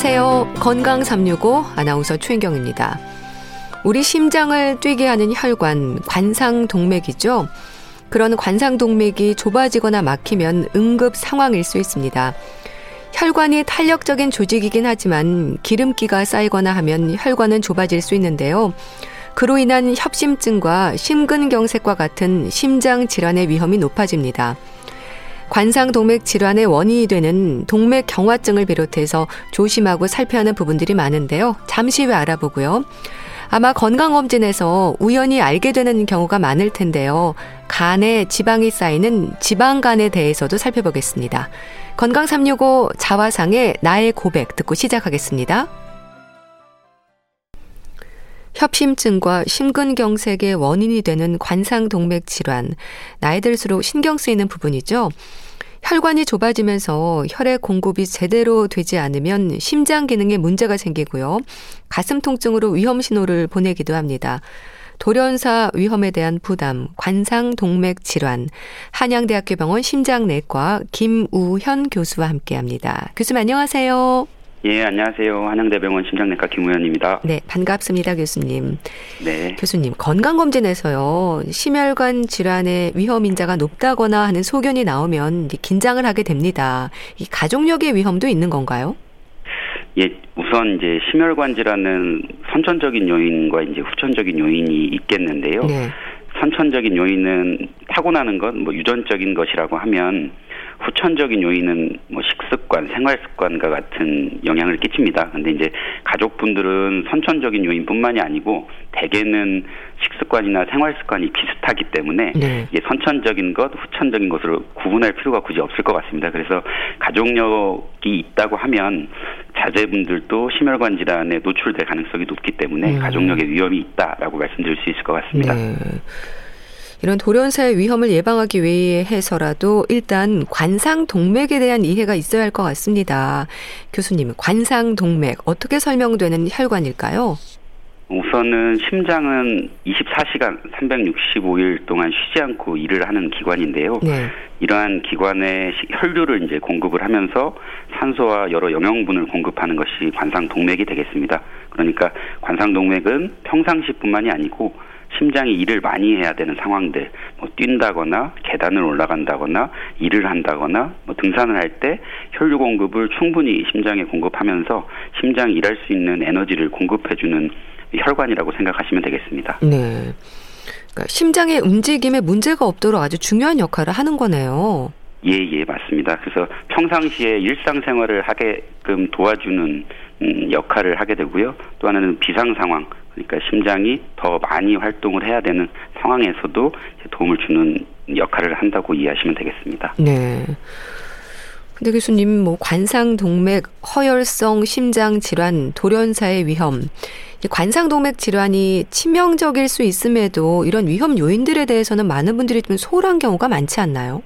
안녕하세요. 건강 365 아나운서 최인경입니다. 우리 심장을 뛰게 하는 혈관, 관상동맥이죠. 그런 관상동맥이 좁아지거나 막히면 응급 상황일 수 있습니다. 혈관이 탄력적인 조직이긴 하지만 기름기가 쌓이거나 하면 혈관은 좁아질 수 있는데요. 그로 인한 협심증과 심근경색과 같은 심장 질환의 위험이 높아집니다. 관상동맥 질환의 원인이 되는 동맥 경화증을 비롯해서 조심하고 살펴야 하는 부분들이 많은데요. 잠시 후에 알아보고요. 아마 건강검진에서 우연히 알게 되는 경우가 많을 텐데요. 간에 지방이 쌓이는 지방간에 대해서도 살펴보겠습니다. 건강 365 자화상의 나의 고백 듣고 시작하겠습니다. 협심증과 심근경색의 원인이 되는 관상동맥 질환, 나이 들수록 신경 쓰이는 부분이죠. 혈관이 좁아지면서 혈액 공급이 제대로 되지 않으면 심장 기능에 문제가 생기고요. 가슴 통증으로 위험 신호를 보내기도 합니다. 돌연사 위험에 대한 부담, 관상 동맥 질환, 한양대학교 병원 심장내과 김우현 교수와 함께 합니다. 교수님 안녕하세요. 예, 안녕하세요. 한양대병원 심장내과 김우현입니다. 네, 반갑습니다, 교수님. 네. 교수님, 건강검진에서요, 심혈관 질환의 위험 인자가 높다거나 하는 소견이 나오면 긴장을 하게 됩니다. 이 가족력의 위험도 있는 건가요? 예, 우선 이제 심혈관 질환은 선천적인 요인과 이제 후천적인 요인이 있겠는데요. 네. 선천적인 요인은 타고나는 것, 뭐 유전적인 것이라고 하면 후천적인 요인은 뭐 식습관, 생활 습관과 같은 영향을 끼칩니다. 근데 이제 가족분들은 선천적인 요인뿐만이 아니고 대개는 식습관이나 생활 습관이 비슷하기 때문에 네. 이게 선천적인 것, 후천적인 것으로 구분할 필요가 굳이 없을 것 같습니다. 그래서 가족력이 있다고 하면 자제분들도 심혈관 질환에 노출될 가능성이 높기 때문에 음. 가족력의 위험이 있다라고 말씀드릴 수 있을 것 같습니다. 네. 이런 돌연사의 위험을 예방하기 위해서라도 일단 관상 동맥에 대한 이해가 있어야 할 것 같습니다. 교수님, 관상 동맥 어떻게 설명되는 혈관일까요? 우선은 심장은 24시간 365일 동안 쉬지 않고 일을 하는 기관인데요. 네. 이러한 기관에 혈류를 이제 공급을 하면서 산소와 여러 영양분을 공급하는 것이 관상동맥이 되겠습니다. 그러니까 관상동맥은 평상시뿐만이 아니고 심장이 일을 많이 해야 되는 상황들, 뭐 뛴다거나 계단을 올라간다거나 일을 한다거나 뭐 등산을 할 때 혈류 공급을 충분히 심장에 공급하면서 심장이 일할 수 있는 에너지를 공급해주는 혈관이라고 생각하시면 되겠습니다. 네. 그러니까 심장의 움직임에 문제가 없도록 아주 중요한 역할을 하는 거네요. 예, 예, 맞습니다. 그래서 평상시에 일상생활을 하게끔 도와주는 음, 역할을 하게 되고요. 또 하나는 비상 상황, 그러니까 심장이 더 많이 활동을 해야 되는 상황에서도 도움을 주는 역할을 한다고 이해하시면 되겠습니다. 네. 근데 교수님, 뭐 관상 동맥, 허혈성 심장 질환, 돌연사의 위험, 관상 동맥 질환이 치명적일 수 있음에도 이런 위험 요인들에 대해서는 많은 분들이 좀 소홀한 경우가 많지 않나요?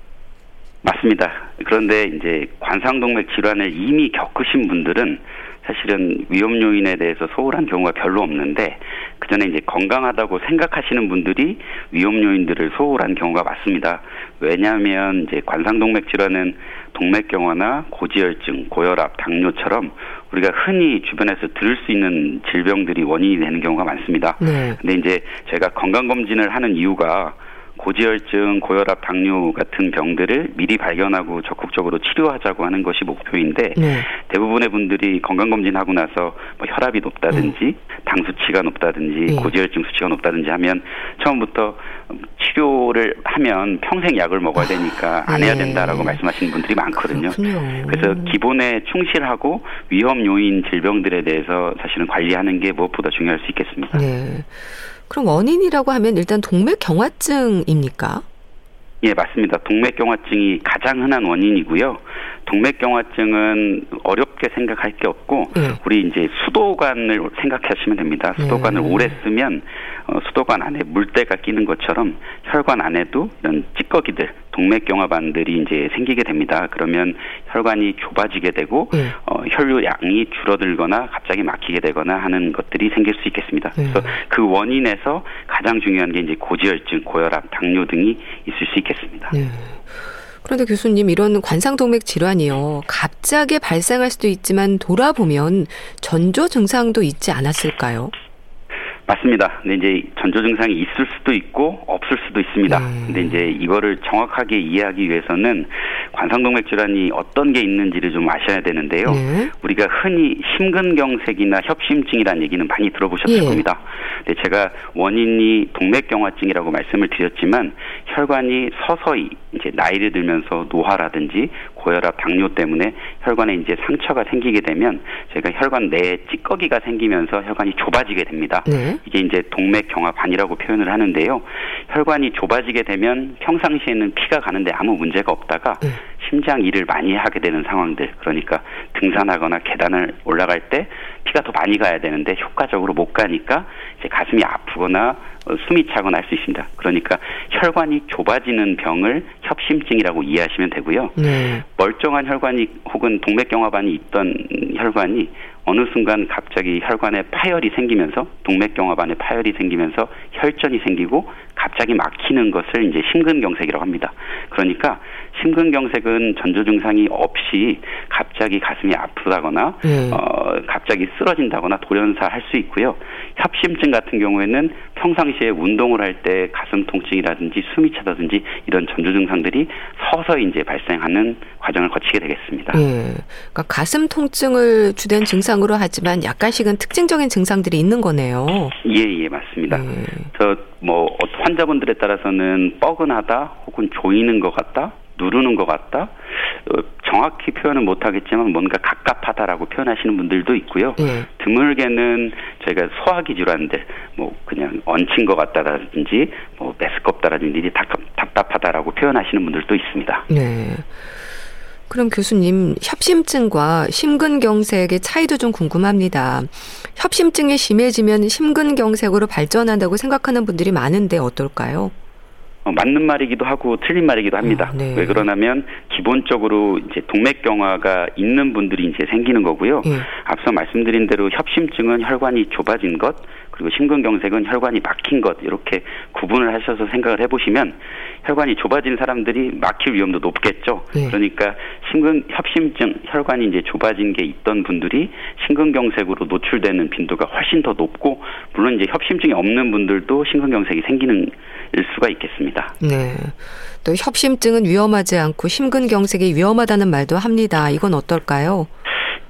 맞습니다. 그런데 이제 관상동맥 질환을 이미 겪으신 분들은 사실은 위험 요인에 대해서 소홀한 경우가 별로 없는데 그 전에 이제 건강하다고 생각하시는 분들이 위험 요인들을 소홀한 경우가 많습니다. 왜냐하면 이제 관상동맥 질환은 동맥경화나 고지혈증, 고혈압, 당뇨처럼 우리가 흔히 주변에서 들을 수 있는 질병들이 원인이 되는 경우가 많습니다. 네. 근데 이제 저희가 건강검진을 하는 이유가 고지혈증, 고혈압, 당뇨 같은 병들을 미리 발견하고 적극적으로 치료하자고 하는 것이 목표인데 네. 대부분의 분들이 건강검진하고 나서 뭐 혈압이 높다든지 네. 당 수치가 높다든지 네. 고지혈증 수치가 높다든지 하면 처음부터 치료를 하면 평생 약을 먹어야 되니까 안 해야 네. 된다라고 말씀하시는 분들이 많거든요. 그렇군요. 그래서 기본에 충실하고 위험 요인 질병들에 대해서 사실은 관리하는 게 무엇보다 중요할 수 있겠습니다. 네. 그럼 원인이라고 하면 일단 동맥 경화증입니까? 예, 맞습니다. 동맥경화증이 가장 흔한 원인이고요. 동맥경화증은 어렵게 생각할 게 없고 네. 우리 이제 수도관을 생각하시면 됩니다. 수도관을 네. 오래 쓰면 어, 수도관 안에 물때가 끼는 것처럼 혈관 안에도 이런 찌꺼기들, 동맥경화반들이 이제 생기게 됩니다. 그러면 혈관이 좁아지게 되고 네. 어, 혈류량이 줄어들거나 갑자기 막히게 되거나 하는 것들이 생길 수 있겠습니다. 그래서 그 원인에서 가장 중요한 게 이제 고지혈증, 고혈압, 당뇨 등이 있을 수 있겠습니다. 그런데 교수님 이런 관상동맥 질환이요. 갑자기 발생할 수도 있지만 돌아보면 전조 증상도 있지 않았을까요? 맞습니다. 근데 이제 전조 증상이 있을 수도 있고 없을 수도 있습니다. 음. 근데 이제 이거를 정확하게 이해하기 위해서는 관상동맥 질환이 어떤 게 있는지를 좀 아셔야 되는데요. 네. 우리가 흔히 심근경색이나 협심증이라는 얘기는 많이 들어보셨을 예. 겁니다. 근데 제가 원인이 동맥경화증이라고 말씀을 드렸지만 혈관이 서서히 이제 나이를 들면서 노화라든지 고혈압, 당뇨 때문에 혈관에 이제 상처가 생기게 되면 저희가 혈관 내에 찌꺼기가 생기면서 혈관이 좁아지게 됩니다. 네. 이게 이제 동맥 경화반이라고 표현을 하는데요. 혈관이 좁아지게 되면 평상시에는 피가 가는데 아무 문제가 없다가 네. 심장 일을 많이 하게 되는 상황들 그러니까 등산하거나 계단을 올라갈 때 피가 더 많이 가야 되는데 효과적으로 못 가니까 이제 가슴이 아프거나 어, 숨이 차거나 할 수 있습니다. 그러니까 혈관이 좁아지는 병을 협심증이라고 이해하시면 되고요. 네. 멀쩡한 혈관이 혹은 동맥경화반이 있던 혈관이 어느 순간 갑자기 혈관에 파열이 생기면서 동맥경화반에 파열이 생기면서 혈전이 생기고 갑자기 막히는 것을 이제 심근경색이라고 합니다. 그러니까 심근경색은 전조 증상이 없이 갑자기 가슴이 아프다거나 네. 어 갑자기 쓰러진다거나 돌연사 할 수 있고요. 협심증 같은 경우에는 평상시에 운동을 할 때 가슴 통증이라든지 숨이 차다든지 이런 전조 증상들이 서서히 이제 발생하는 과정을 거치게 되겠습니다. 네. 그러니까 가슴 통증을 주된 증상으로 하지만 약간씩은 특징적인 증상들이 있는 거네요. 예, 예, 맞습니다. 네. 저뭐 환자분들에 따라서는 뻐근하다 혹은 조이는 것 같다 누르는 것 같다. 어, 정확히 표현은 못하겠지만 뭔가 갑갑하다라고 표현하시는 분들도 있고요. 네. 드물게는 저희가 소화기 질환들, 뭐 그냥 얹힌 것 같다라든지, 뭐 메스껍다라든지 일이 답답하다라고 표현하시는 분들도 있습니다. 네. 그럼 교수님, 협심증과 심근경색의 차이도 좀 궁금합니다. 협심증이 심해지면 심근경색으로 발전한다고 생각하는 분들이 많은데 어떨까요? 어, 맞는 말이기도 하고 틀린 말이기도 합니다. 아, 네. 왜 그러냐면 기본적으로 이제 동맥경화가 있는 분들이 이제 생기는 거고요. 예. 앞서 말씀드린 대로 협심증은 혈관이 좁아진 것, 그리고 심근경색은 혈관이 막힌 것 이렇게 구분을 하셔서 생각을 해보시면 혈관이 좁아진 사람들이 막힐 위험도 높겠죠. 예. 그러니까 심근 협심증 혈관이 이제 좁아진 게 있던 분들이 심근경색으로 노출되는 빈도가 훨씬 더 높고 물론 이제 협심증이 없는 분들도 심근경색이 생기는 일 수가 있겠습니다. 네. 또 협심증은 위험하지 않고 심근경색이 위험하다는 말도 합니다. 이건 어떨까요?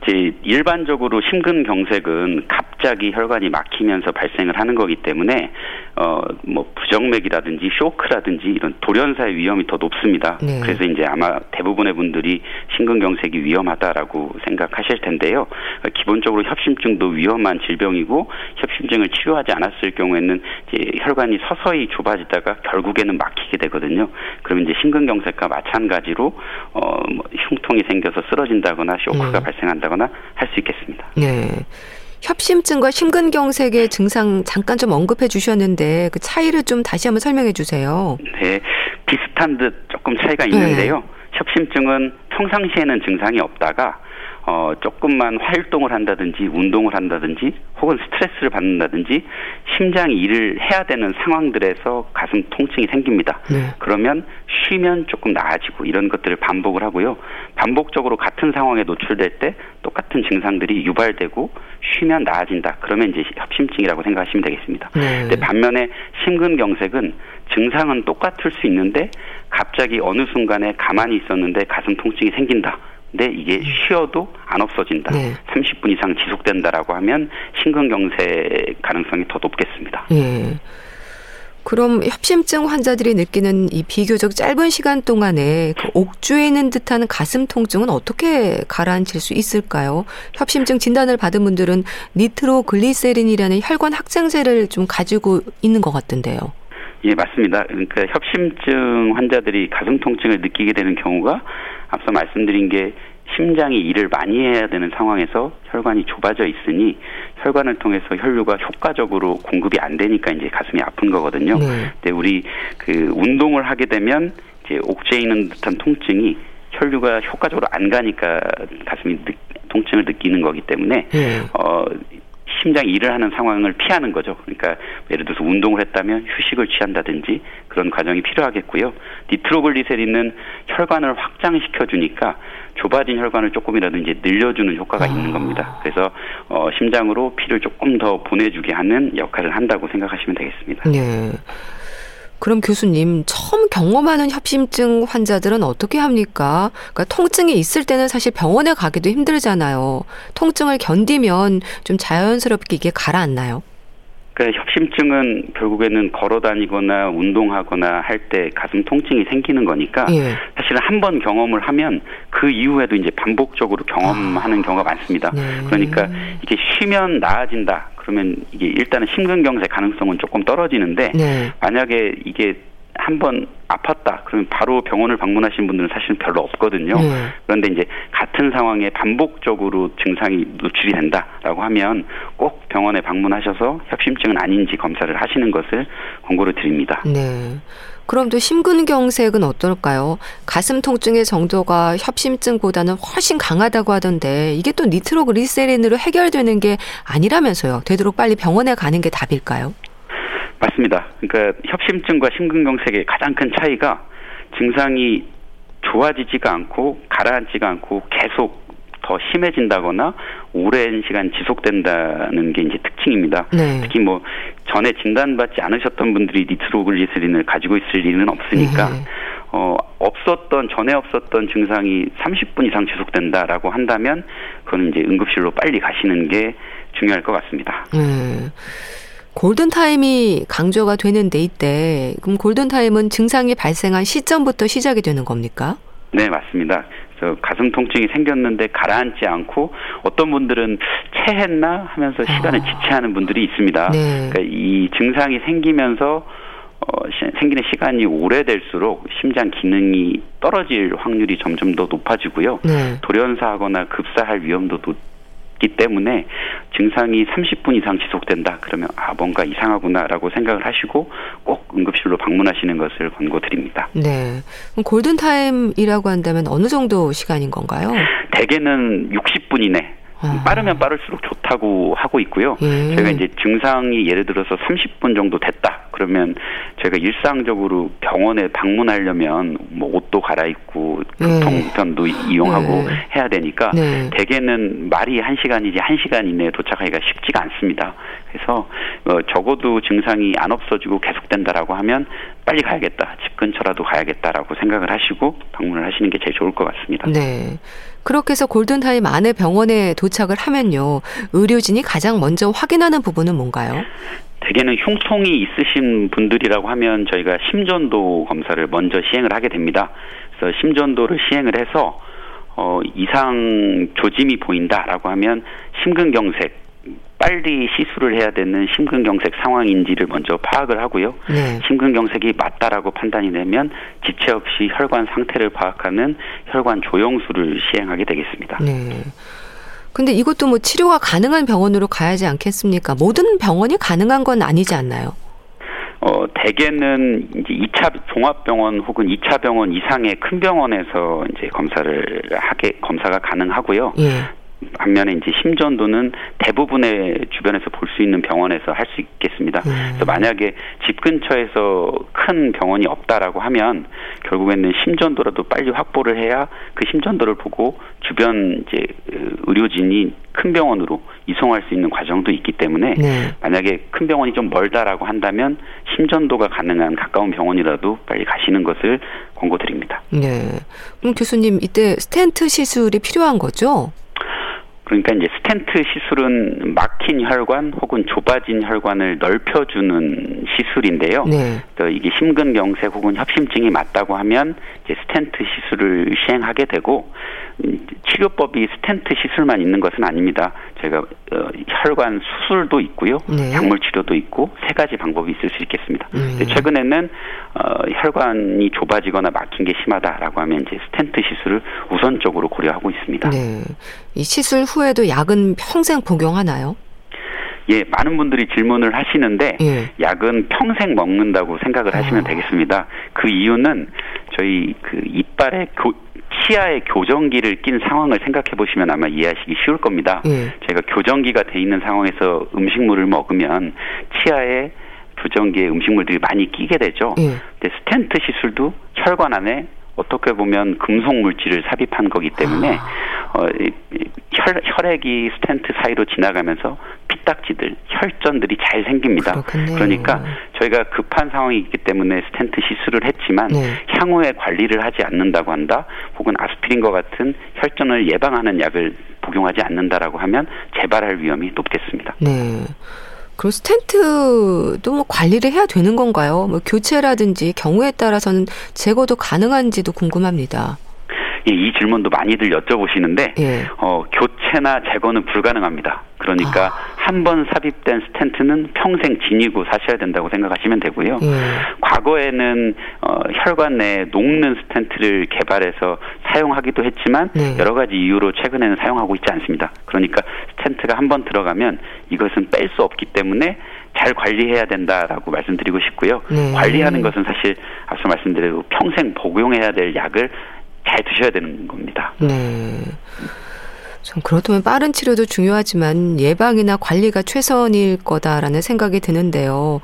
이제 일반적으로 심근경색은 갑자기 혈관이 막히면서 발생을 하는 거기 때문에 어뭐 부정맥이라든지 쇼크라든지 이런 돌연사의 위험이 더 높습니다. 네. 그래서 이제 아마 대부분의 분들이 심근경색이 위험하다라고 생각하실 텐데요. 기본적으로 협심증도 위험한 질병이고 협심증을 치료하지 않았을 경우에는 이제 혈관이 서서히 좁아지다가 결국에는 막히게 되거든요. 그러면 이제 심근경색과 마찬가지로 어뭐 흉통이 생겨서 쓰러진다거나 쇼크가 네. 발생한다거나 할 수 있겠습니다. 네. 협심증과 심근경색의 증상 잠깐 좀 언급해 주셨는데 그 차이를 좀 다시 한번 설명해 주세요. 네, 비슷한 듯 조금 차이가 있는데요. 네. 협심증은 평상시에는 증상이 없다가 어, 조금만 활동을 한다든지 운동을 한다든지 혹은 스트레스를 받는다든지 심장이 일을 해야 되는 상황들에서 가슴 통증이 생깁니다. 네. 그러면 쉬면 조금 나아지고 이런 것들을 반복을 하고요. 반복적으로 같은 상황에 노출될 때 똑같은 증상들이 유발되고 쉬면 나아진다. 그러면 이제 협심증이라고 생각하시면 되겠습니다. 네. 근데 반면에 심근경색은 증상은 똑같을 수 있는데 갑자기 어느 순간에 가만히 있었는데 가슴 통증이 생긴다. 근데 이게 음. 쉬어도 안 없어진다. 네. 30분 이상 지속된다라고 하면 심근경색 가능성이 더 높겠습니다. 네. 그럼 협심증 환자들이 느끼는 이 비교적 짧은 시간 동안에 그 옥주해있는 듯한 가슴 통증은 어떻게 가라앉힐 수 있을까요? 협심증 진단을 받은 분들은 니트로글리세린이라는 혈관 확장제를 좀 가지고 있는 것 같던데요. 예, 맞습니다. 그러니까 협심증 환자들이 가슴 통증을 느끼게 되는 경우가 앞서 말씀드린 게 심장이 일을 많이 해야 되는 상황에서 혈관이 좁아져 있으니 혈관을 통해서 혈류가 효과적으로 공급이 안 되니까 이제 가슴이 아픈 거거든요. 네. 근데 우리 그 운동을 하게 되면 이제 옥죄 있는 듯한 통증이 혈류가 효과적으로 안 가니까 가슴이 느, 통증을 느끼는 거기 때문에 네. 어 심장이 일을 하는 상황을 피하는 거죠. 그러니까 예를 들어서 운동을 했다면 휴식을 취한다든지 그런 과정이 필요하겠고요. 니트로글리세린은 혈관을 확장시켜 주니까 좁아진 혈관을 조금이라도 이제 늘려주는 효과가 아. 있는 겁니다. 그래서 어, 심장으로 피를 조금 더 보내주게 하는 역할을 한다고 생각하시면 되겠습니다. 네. 그럼 교수님 처음 경험하는 협심증 환자들은 어떻게 합니까? 그러니까 통증이 있을 때는 사실 병원에 가기도 힘들잖아요. 통증을 견디면 좀 자연스럽게 이게 가라앉나요? 그러니까 협심증은 결국에는 걸어 다니거나 운동하거나 할 때 가슴 통증이 생기는 거니까 예. 사실은 한 번 경험을 하면 그 이후에도 이제 반복적으로 경험하는 아. 경우가 많습니다. 네. 그러니까 이게 쉬면 나아진다. 그러면 이게 일단은 심근경색 가능성은 조금 떨어지는데 네. 만약에 이게 한번 아팠다 그러면 바로 병원을 방문하신 분들은 사실은 별로 없거든요. 네. 그런데 이제 같은 상황에 반복적으로 증상이 노출이 된다라고 하면 꼭 병원에 방문하셔서 협심증은 아닌지 검사를 하시는 것을 권고를 드립니다. 네. 그럼 또 심근경색은 어떨까요? 가슴 통증의 정도가 협심증보다는 훨씬 강하다고 하던데 이게 또 니트로그리세린으로 해결되는 게 아니라면서요. 되도록 빨리 병원에 가는 게 답일까요? 맞습니다. 그러니까 협심증과 심근경색의 가장 큰 차이가 증상이 좋아지지가 않고 가라앉지가 않고 계속 더 심해진다거나 오랜 시간 지속된다는 게 이제 특징입니다. 네. 특히 뭐 전에 진단받지 않으셨던 분들이 니트로글리세린을 가지고 있을 리는 없으니까 네. 어 없었던 전에 없었던 증상이 30분 이상 지속된다라고 한다면 그거는 이제 응급실로 빨리 가시는 게 중요할 것 같습니다. 네. 골든 타임이 강조가 되는데 이때 그럼 골든 타임은 증상이 발생한 시점부터 시작이 되는 겁니까? 네, 맞습니다. 가슴 통증이 생겼는데 가라앉지 않고 어떤 분들은 체했나 하면서 시간을 아. 지체하는 분들이 있습니다. 네. 그러니까 이 증상이 생기면서 어, 생기는 시간이 오래될수록 심장 기능이 떨어질 확률이 점점 더 높아지고요. 네. 돌연사하거나 급사할 위험도 있기 때문에 증상이 30분 이상 지속된다. 그러면 아 뭔가 이상하구나라고 생각을 하시고 꼭 응급실로 방문하시는 것을 권고드립니다. 네. 골든 타임이라고 한다면 어느 정도 시간인 건가요? 대개는 60분 이내 아. 빠르면 빠를수록 좋다고 하고 있고요. 예. 저희가 이제 증상이 예를 들어서 30분 정도 됐다. 그러면 저희가 일상적으로 병원에 방문하려면 뭐 옷도 갈아입고 교통편도 예. 이용하고 예. 해야 되니까 네. 대개는 말이 1시간이지 1시간 이내에 도착하기가 쉽지가 않습니다. 그래서 어, 적어도 증상이 안 없어지고 계속된다라고 하면 빨리 가야겠다. 집 근처라도 가야겠다라고 생각을 하시고 방문을 하시는 게 제일 좋을 것 같습니다. 네. 그렇게 해서 골든타임 안에 병원에 도착을 하면요. 의료진이 가장 먼저 확인하는 부분은 뭔가요? 대개는 흉통이 있으신 분들이라고 하면 저희가 심전도 검사를 먼저 시행을 하게 됩니다. 그래서 심전도를 시행을 해서 어, 이상 조짐이 보인다라고 하면 심근경색 빨리 시술을 해야 되는 심근경색 상황인지를 먼저 파악을 하고요. 네. 심근경색이 맞다라고 판단이 되면 지체 없이 혈관 상태를 파악하는 혈관 조영술을 시행하게 되겠습니다. 네. 근데 이것도 뭐 치료가 가능한 병원으로 가야지 않겠습니까? 모든 병원이 가능한 건 아니지 않나요? 어, 대개는 이제 2차 종합병원 혹은 2차 병원 이상의 큰 병원에서 이제 검사를 하게 검사가 가능하고요. 예. 반면에 이제 심전도는 대부분의 주변에서 볼 수 있는 병원에서 할 수 있겠습니다. 음. 그래서 만약에 집 근처에서 큰 병원이 없다라고 하면 결국에는 심전도라도 빨리 확보를 해야 그 심전도를 보고 주변 이제 의료진이 큰 병원으로 이송할 수 있는 과정도 있기 때문에 네. 만약에 큰 병원이 좀 멀다라고 한다면 심전도가 가능한 가까운 병원이라도 빨리 가시는 것을 권고드립니다. 네. 그럼 교수님 이때 스텐트 시술이 필요한 거죠? 그러니까 이제 스텐트 시술은 막힌 혈관 혹은 좁아진 혈관을 넓혀주는 시술인데요. 네. 또 이게 심근경색 혹은 협심증이 맞다고 하면 이제 스텐트 시술을 시행하게 되고 치료법이 스텐트 시술만 있는 것은 아닙니다. 제가 어, 혈관 수술도 있고요, 네. 약물 치료도 있고 세 가지 방법이 있을 수 있겠습니다. 네. 최근에는 어, 혈관이 좁아지거나 막힌 게 심하다라고 하면 이제 스텐트 시술을 우선적으로 고려하고 있습니다. 네. 이 시술 후에도 약은 평생 복용하나요? 예, 많은 분들이 질문을 하시는데 예. 약은 평생 먹는다고 생각을 하시면 아. 되겠습니다. 그 이유는 저희 그 이빨의 교, 치아에 교정기를 낀 상황을 생각해 보시면 아마 이해하시기 쉬울 겁니다. 예. 저희가 교정기가 돼 있는 상황에서 음식물을 먹으면 치아에 교정기에 음식물들이 많이 끼게 되죠. 예. 근데 스텐트 시술도 혈관 안에 어떻게 보면 금속 물질을 삽입한 거기 때문에 아. 어, 혈, 혈액이 스텐트 사이로 지나가면서 피딱지들, 혈전들이 잘 생깁니다. 그렇겠네요. 그러니까 저희가 급한 상황이 있기 때문에 스텐트 시술을 했지만 네. 향후에 관리를 하지 않는다고 한다, 혹은 아스피린과 같은 혈전을 예방하는 약을 복용하지 않는다라고 하면 재발할 위험이 높겠습니다. 네. 그 스텐트도 뭐 관리를 해야 되는 건가요? 뭐 교체라든지 경우에 따라서는 제거도 가능한지도 궁금합니다. 예, 이 질문도 많이들 여쭤보시는데 예. 어, 교체나 제거는 불가능합니다. 그러니까 아. 한번 삽입된 스텐트는 평생 지니고 사셔야 된다고 생각하시면 되고요. 예. 과거에는 어, 혈관 내에 녹는 스텐트를 개발해서 사용하기도 했지만 네. 여러 가지 이유로 최근에는 사용하고 있지 않습니다. 그러니까 스텐트가 한 번 들어가면 이것은 뺄 수 없기 때문에 잘 관리해야 된다라고 말씀드리고 싶고요. 네. 관리하는 것은 사실 앞서 말씀드린 평생 복용해야 될 약을 잘 드셔야 되는 겁니다. 네. 좀 그렇다면 빠른 치료도 중요하지만 예방이나 관리가 최선일 거다라는 생각이 드는데요.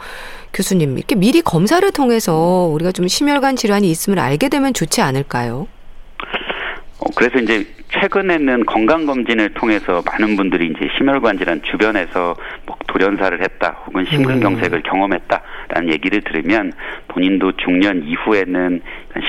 교수님, 이렇게 미리 검사를 통해서 우리가 좀 심혈관 질환이 있음을 알게 되면 좋지 않을까요? 어, 그래서 이제 최근에는 건강검진을 통해서 많은 분들이 이제 심혈관 질환 주변에서 뭐 돌연사를 했다 혹은 심근경색을 음. 경험했다라는 얘기를 들으면 본인도 중년 이후에는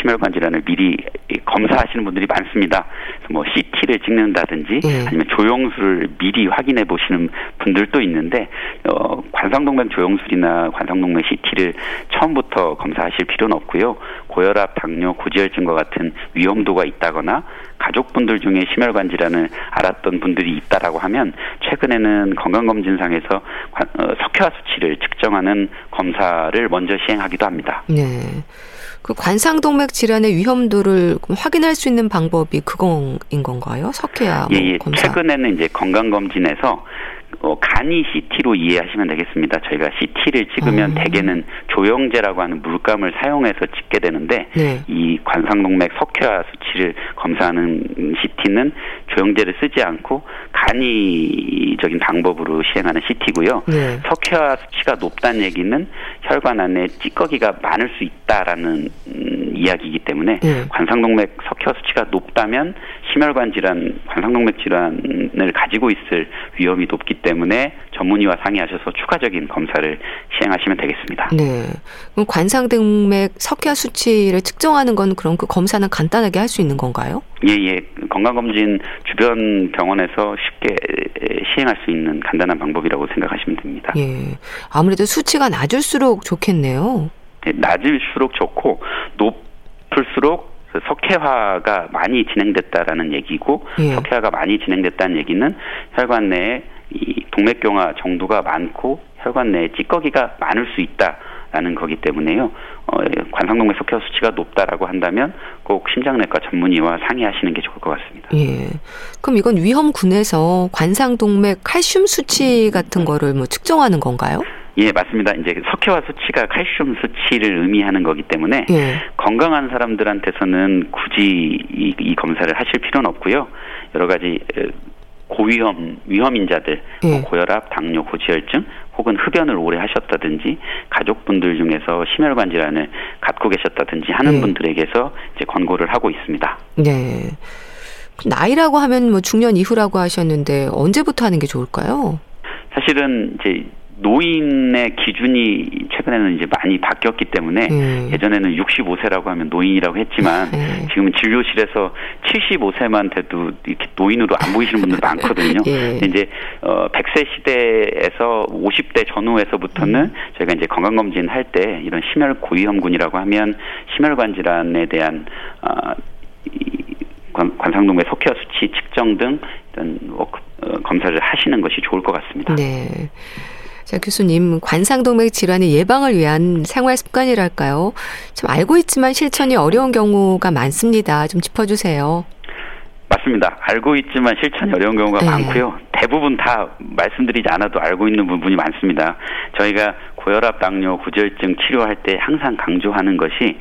심혈관 질환을 미리 검사하시는 분들이 많습니다. 뭐 CT를 찍는다든지 음. 아니면 조영술을 미리 확인해 보시는 분들도 있는데 어, 관상동맥 조영술이나 관상동맥 CT를 처음부터 검사하실 필요는 없고요. 고혈압, 당뇨, 고지혈증과 같은 위험도가 있다거나 가족분들 중에 심혈관 질환을 알았던 분들이 있다라고 하면 최근에는 건강검진상에서 어, 석회화 수치를 측정하는 검사를 먼저 시행하기도 합니다. 네. 그 관상동맥 질환의 위험도를 확인할 수 있는 방법이 그거인 건가요? 석회화 뭐 예, 예. 검사. 최근에는 이제 건강검진에서 어, 간이 CT로 이해하시면 되겠습니다. 저희가 CT를 찍으면 음. 대개는 조영제라고 하는 물감을 사용해서 찍게 되는데 네. 이 관상동맥 석회화 수치를 검사하는 CT는 조영제를 쓰지 않고 간이적인 방법으로 시행하는 CT고요. 네. 석회화 수치가 높다는 얘기는 혈관 안에 찌꺼기가 많을 수 있다라는 음, 이야기이기 때문에 네. 관상동맥 석회화 수치가 높다면 심혈관 질환, 관상동맥 질환을 가지고 있을 위험이 높기 때문에 전문의와 상의하셔서 추가적인 검사를 시행하시면 되겠습니다. 네. 그럼 관상동맥 석회화 수치를 측정하는 건 그럼 그 검사는 간단하게 할 수 있는 건가요? 예, 예. 건강검진 주변 병원에서 쉽게 시행할 수 있는 간단한 방법이라고 생각하시면 됩니다. 예. 아무래도 수치가 낮을수록 좋겠네요. 네, 낮을수록 좋고 높을수록 석회화가 많이 진행됐다라는 얘기고 예. 석회화가 많이 진행됐다는 얘기는 혈관 내에 이 동맥경화 정도가 많고 혈관 내에 찌꺼기가 많을 수 있다라는 거기 때문에요. 어, 관상동맥 석회화 수치가 높다라고 한다면 꼭 심장내과 전문의와 상의하시는 게 좋을 것 같습니다. 예. 그럼 이건 위험군에서 관상동맥 칼슘 수치 같은 거를 뭐 측정하는 건가요? 예, 맞습니다. 이제 석회화 수치가 칼슘 수치를 의미하는 거기 때문에 예. 건강한 사람들한테서는 굳이 이, 이 검사를 하실 필요는 없고요. 여러 가지 고위험 위험인자들 뭐 예. 고혈압, 당뇨, 고지혈증 혹은 흡연을 오래 하셨다든지 가족분들 중에서 심혈관 질환을 갖고 계셨다든지 하는 예. 분들에게서 이제 권고를 하고 있습니다. 네. 나이라고 하면 뭐 중년 이후라고 하셨는데 언제부터 하는 게 좋을까요? 사실은 이제 노인의 기준이 최근에는 이제 많이 바뀌었기 때문에 음. 예전에는 65세라고 하면 노인이라고 했지만 음. 지금은 진료실에서 75세만 돼도 이렇게 노인으로 안 보이시는 분들 많거든요. 예. 이제 어 100세 시대에서 50대 전후에서부터는 음. 저희가 이제 건강 검진 할 때 이런 심혈 고위험군이라고 하면 심혈관 질환에 대한 어, 관상동맥 석회화 수치 측정 등 이런 work, 어, 검사를 하시는 것이 좋을 것 같습니다. 네. 자, 교수님, 관상동맥 질환의 예방을 위한 생활 습관이랄까요? 좀 알고 있지만 실천이 어려운 경우가 많습니다. 좀 짚어주세요. 맞습니다. 알고 있지만 실천이 어려운 경우가 네. 많고요. 대부분 다 말씀드리지 않아도 알고 있는 부분이 많습니다. 저희가 고혈압, 당뇨, 고지혈증 치료할 때 항상 강조하는 것이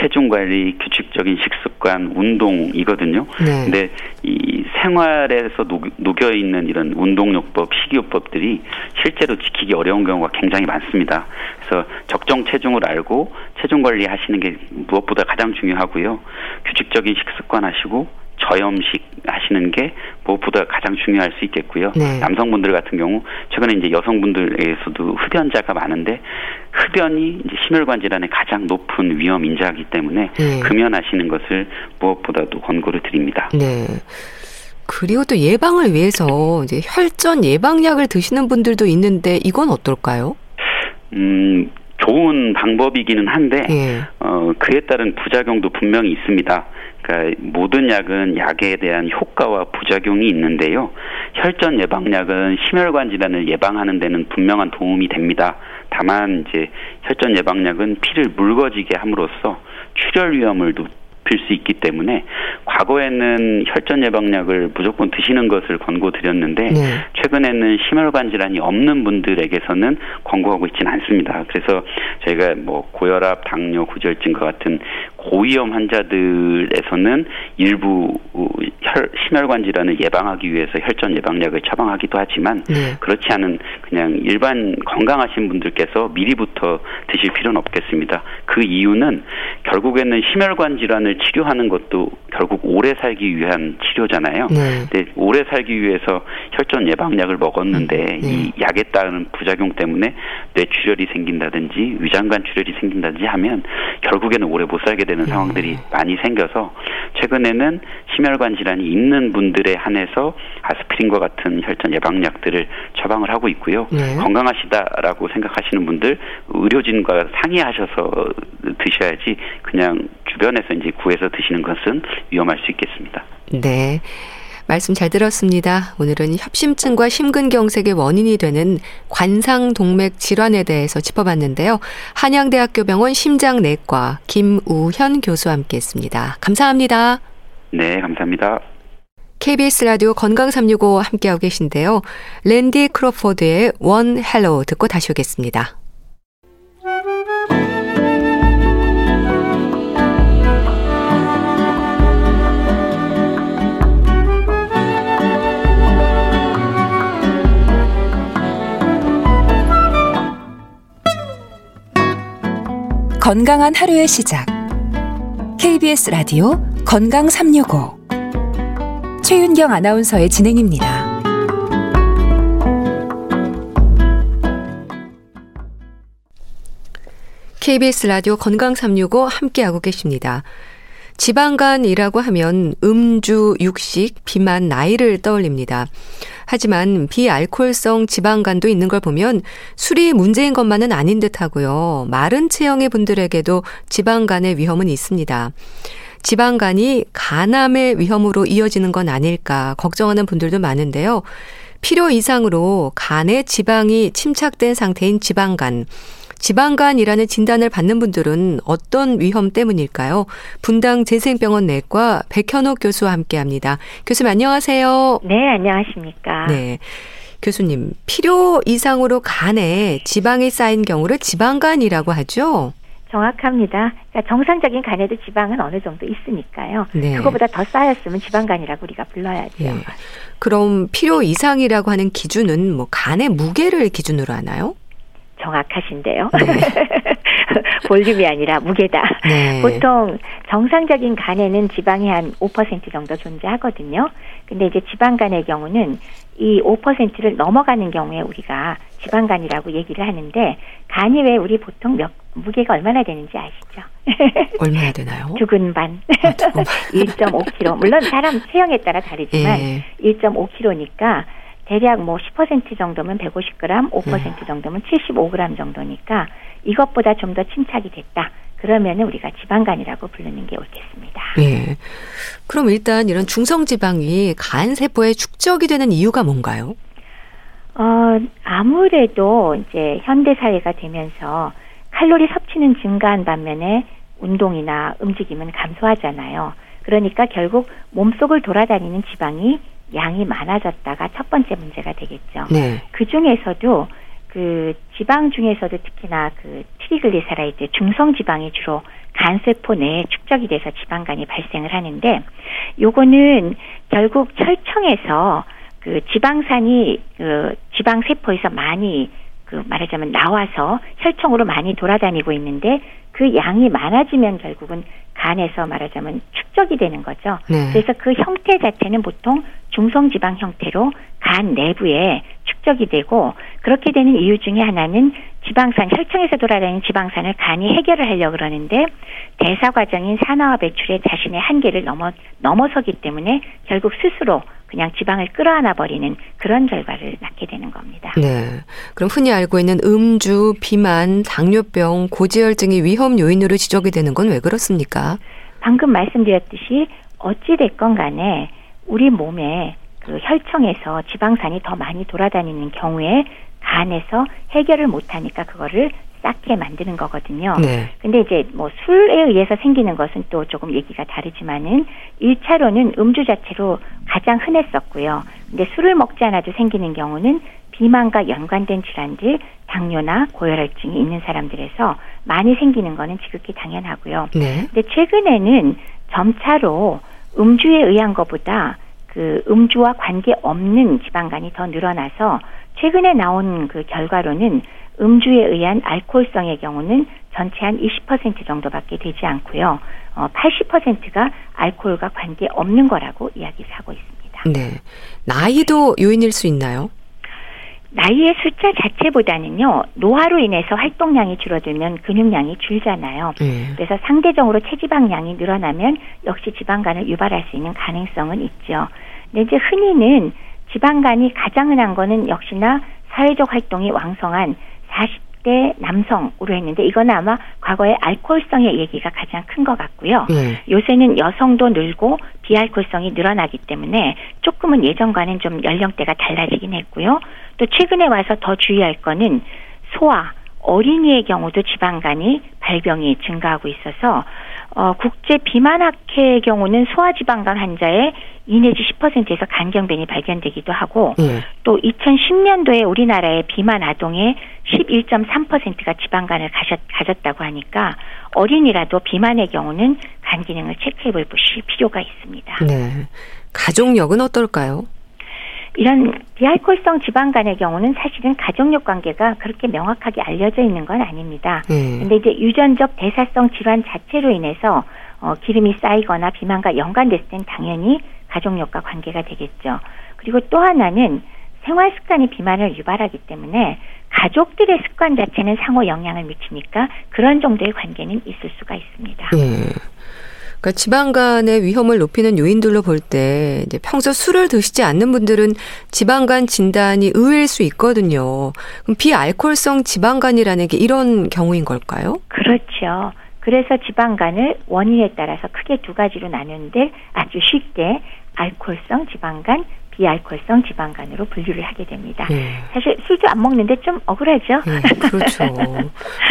체중 관리, 규칙적인 식습관, 운동이거든요. 네. 근데 이 생활에서 녹여 있는 이런 운동요법, 식이요법들이 실제로 지키기 어려운 경우가 굉장히 많습니다. 그래서 적정 체중을 알고 체중 관리 하시는 게 무엇보다 가장 중요하고요. 규칙적인 식습관 하시고 저염식 하시는 게 무엇보다 가장 중요할 수 있겠고요. 네. 남성분들 같은 경우 최근에 이제 여성분들에서도 흡연자가 많은데 흡연이 이제 심혈관 질환의 가장 높은 위험 인자이기 때문에 네. 금연하시는 것을 무엇보다도 권고를 드립니다. 네. 그리고 또 예방을 위해서 이제 혈전 예방약을 드시는 분들도 있는데 이건 어떨까요? 음, 좋은 방법이기는 한데 예. 어, 그에 따른 부작용도 분명히 있습니다. 그러니까 모든 약은 약에 대한 효과와 부작용이 있는데요. 혈전 예방약은 심혈관 질환을 예방하는 데는 분명한 도움이 됩니다. 다만 이제 혈전 예방약은 피를 묽어지게 함으로써 출혈 위험을 높일 수 있기 때문에 과거에는 혈전 예방약을 무조건 드시는 것을 권고드렸는데 네. 최근에는 심혈관 질환이 없는 분들에게서는 권고하고 있지는 않습니다. 그래서 저희가 뭐 고혈압, 당뇨, 구절증과 같은 고위험 환자들에서는 일부 혈, 심혈관 질환을 예방하기 위해서 혈전 예방약을 처방하기도 하지만 네. 그렇지 않은 그냥 일반 건강하신 분들께서 미리부터 드실 필요는 없겠습니다. 그 이유는 결국에는 심혈관 질환을 치료하는 것도 결국 오래 살기 위한 치료잖아요. 네. 근데 오래 살기 위해서 혈전 예방약을 먹었는데 음, 네. 이 약에 따른 부작용 때문에 뇌출혈이 생긴다든지 위장관 출혈이 생긴다든지 하면 결국에는 오래 못 살게 되는 네. 상황들이 많이 생겨서 최근에는 심혈관 질환이 있는 분들에 한해서 아스피린과 같은 혈전 예방약들을 처방을 하고 있고요. 네. 건강하시다라고 생각하시는 분들 의료진과 상의하셔서 드셔야지 그냥 주변에서 이제 구해서 드시는 것은 위험할 수 있겠습니다. 네. 말씀 잘 들었습니다. 오늘은 협심증과 심근경색의 원인이 되는 관상동맥 질환에 대해서 짚어봤는데요. 한양대학교 병원 심장내과 김우현 교수와 함께 했습니다. 감사합니다. 네, 감사합니다. KBS 라디오 건강 365 함께하고 계신데요. 랜디 크로포드의 One Hello 듣고 다시 오겠습니다. 건강한 하루의 시작. KBS 라디오 건강 365. 최윤경 아나운서의 진행입니다. KBS 라디오 건강 365 함께하고 계십니다. 지방간이라고 하면 음주, 육식, 비만, 나이를 떠올립니다. 하지만 비알코올성 지방간도 있는 걸 보면 술이 문제인 것만은 아닌 듯 하고요. 마른 체형의 분들에게도 지방간의 위험은 있습니다. 지방간이 간암의 위험으로 이어지는 건 아닐까 걱정하는 분들도 많은데요. 필요 이상으로 간에 지방이 침착된 상태인 지방간. 지방간이라는 진단을 받는 분들은 어떤 위험 때문일까요? 분당 재생병원 내과 백현옥 교수와 함께 합니다. 교수님 안녕하세요. 네, 안녕하십니까. 네. 교수님, 필요 이상으로 간에 지방이 쌓인 경우를 지방간이라고 하죠? 정확합니다. 그러니까 정상적인 간에도 지방은 어느 정도 있으니까요. 네. 그거보다 더 쌓였으면 지방간이라고 우리가 불러야죠. 네. 그럼 필요 이상이라고 하는 기준은 뭐 간의 무게를 기준으로 하나요? 정확하신데요. 네. 볼륨이 아니라 무게다. 네. 보통 정상적인 간에는 지방이 한 5% 정도 존재하거든요. 근데 이제 지방간의 경우는 이 5%를 넘어가는 경우에 우리가 지방간이라고 얘기를 하는데 간이 왜 우리 보통 몇 무게가 얼마나 되는지 아시죠? 얼마나 되나요? 두근 반. 아, 1.5kg. 물론 사람 체형에 따라 다르지만 예. 1.5kg니까 대략 뭐 10% 정도면 150g, 5% 네. 정도면 75g 정도니까 이것보다 좀 더 침착이 됐다. 그러면은 우리가 지방간이라고 부르는 게 옳겠습니다. 네. 그럼 일단 이런 중성 지방이 간 세포에 축적이 되는 이유가 뭔가요? 어, 아무래도 이제 현대 사회가 되면서 칼로리 섭취는 증가한 반면에 운동이나 움직임은 감소하잖아요. 그러니까 결국 몸속을 돌아다니는 지방이 양이 많아졌다가 첫 번째 문제가 되겠죠. 네. 그 중에서도 그 지방 중에서도 특히나 그 triglyceride 중성 지방이 주로 간세포 내에 축적이 돼서 지방간이 발생을 하는데 요거는 결국 혈청에서 그 지방산이 그 지방 세포에서 많이 그 말하자면 나와서 혈청으로 많이 돌아다니고 있는데 그 양이 많아지면 결국은 간에서 말하자면 축적이 되는 거죠. 네. 그래서 그 형태 자체는 보통 중성지방 형태로 간 내부에 축적이 되고 그렇게 되는 이유 중에 하나는 지방산 혈청에서 돌아다니는 지방산을 간이 해결을 하려고 그러는데 대사 과정인 산화와 배출에 자신의 한계를 넘어 넘어서기 때문에 결국 스스로 그냥 지방을 끌어안아 버리는 그런 결과를 낳게 되는 겁니다. 네. 그럼 흔히 알고 있는 음주, 비만, 당뇨병, 고지혈증이 위험 요인으로 지적이 되는 건 왜 그렇습니까? 방금 말씀드렸듯이 어찌 됐건 간에 우리 몸에 그 혈청에서 지방산이 더 많이 돌아다니는 경우에 간에서 해결을 못하니까 그거를 쌓게 만드는 거거든요. 네. 근데 이제 뭐 술에 의해서 생기는 것은 또 조금 얘기가 다르지만은 1차로는 음주 자체로 가장 흔했었고요. 근데 술을 먹지 않아도 생기는 경우는 비만과 연관된 질환들, 당뇨나 고혈혈증이 있는 사람들에서 많이 생기는 거는 지극히 당연하고요. 네. 근데 최근에는 점차로 음주에 의한 것보다 그 음주와 관계 없는 지방간이 더 늘어나서 최근에 나온 그 결과로는 음주에 의한 알코올성의 경우는 전체 한 20% 정도밖에 되지 않고요. 어, 80%가 알코올과 관계 없는 거라고 이야기를 하고 있습니다. 네. 나이도 요인일 수 있나요? 나이의 숫자 자체보다는요, 노화로 인해서 활동량이 줄어들면 근육량이 줄잖아요. 네. 그래서 상대적으로 체지방량이 늘어나면 역시 지방간을 유발할 수 있는 가능성은 있죠. 근데 이제 흔히는 지방간이 가장 흔한 거는 역시나 사회적 활동이 왕성한 40대 남성으로 했는데 이거는 아마 과거에 알코올성의 얘기가 가장 큰 것 같고요. 네. 요새는 여성도 늘고 비알코올성이 늘어나기 때문에 조금은 예전과는 좀 연령대가 달라지긴 했고요. 또 최근에 와서 더 주의할 거는 소아, 어린이의 경우도 지방간이 발병이 증가하고 있어서 어, 국제 비만학회의 경우는 소아지방간 환자의 2 내지 10%에서 간경변이 발견되기도 하고 네. 또 2010년도에 우리나라의 비만 아동의 11.3%가 지방간을 가졌, 가졌다고 하니까 어린이라도 비만의 경우는 간 기능을 체크해 볼 필요가 있습니다. 네. 가족력은 어떨까요? 이런 비알코올성 지방간의 경우는 사실은 가족력 관계가 그렇게 명확하게 알려져 있는 건 아닙니다. 음. 근데 이제 유전적 대사성 질환 자체로 인해서 어, 기름이 쌓이거나 비만과 연관됐을 땐 당연히 가족력과 관계가 되겠죠. 그리고 또 하나는 생활 습관이 비만을 유발하기 때문에 가족들의 습관 자체는 상호 영향을 미치니까 그런 정도의 관계는 있을 수가 있습니다. 음. 그러니까 지방 간의 위험을 높이는 요인들로 볼 때 이제 평소 술을 드시지 않는 분들은 지방간 진단이 의외일 수 있거든요. 그럼 비알코올성 지방간이라는 게 이런 경우인 걸까요? 그렇죠. 그래서 지방간을 원인에 따라서 크게 두 가지로 나누는데 아주 쉽게 알코올성 지방간, 비알코올성 지방간으로 분류를 하게 됩니다. 네. 사실 술도 안 먹는데 좀 억울하죠. 네, 그렇죠.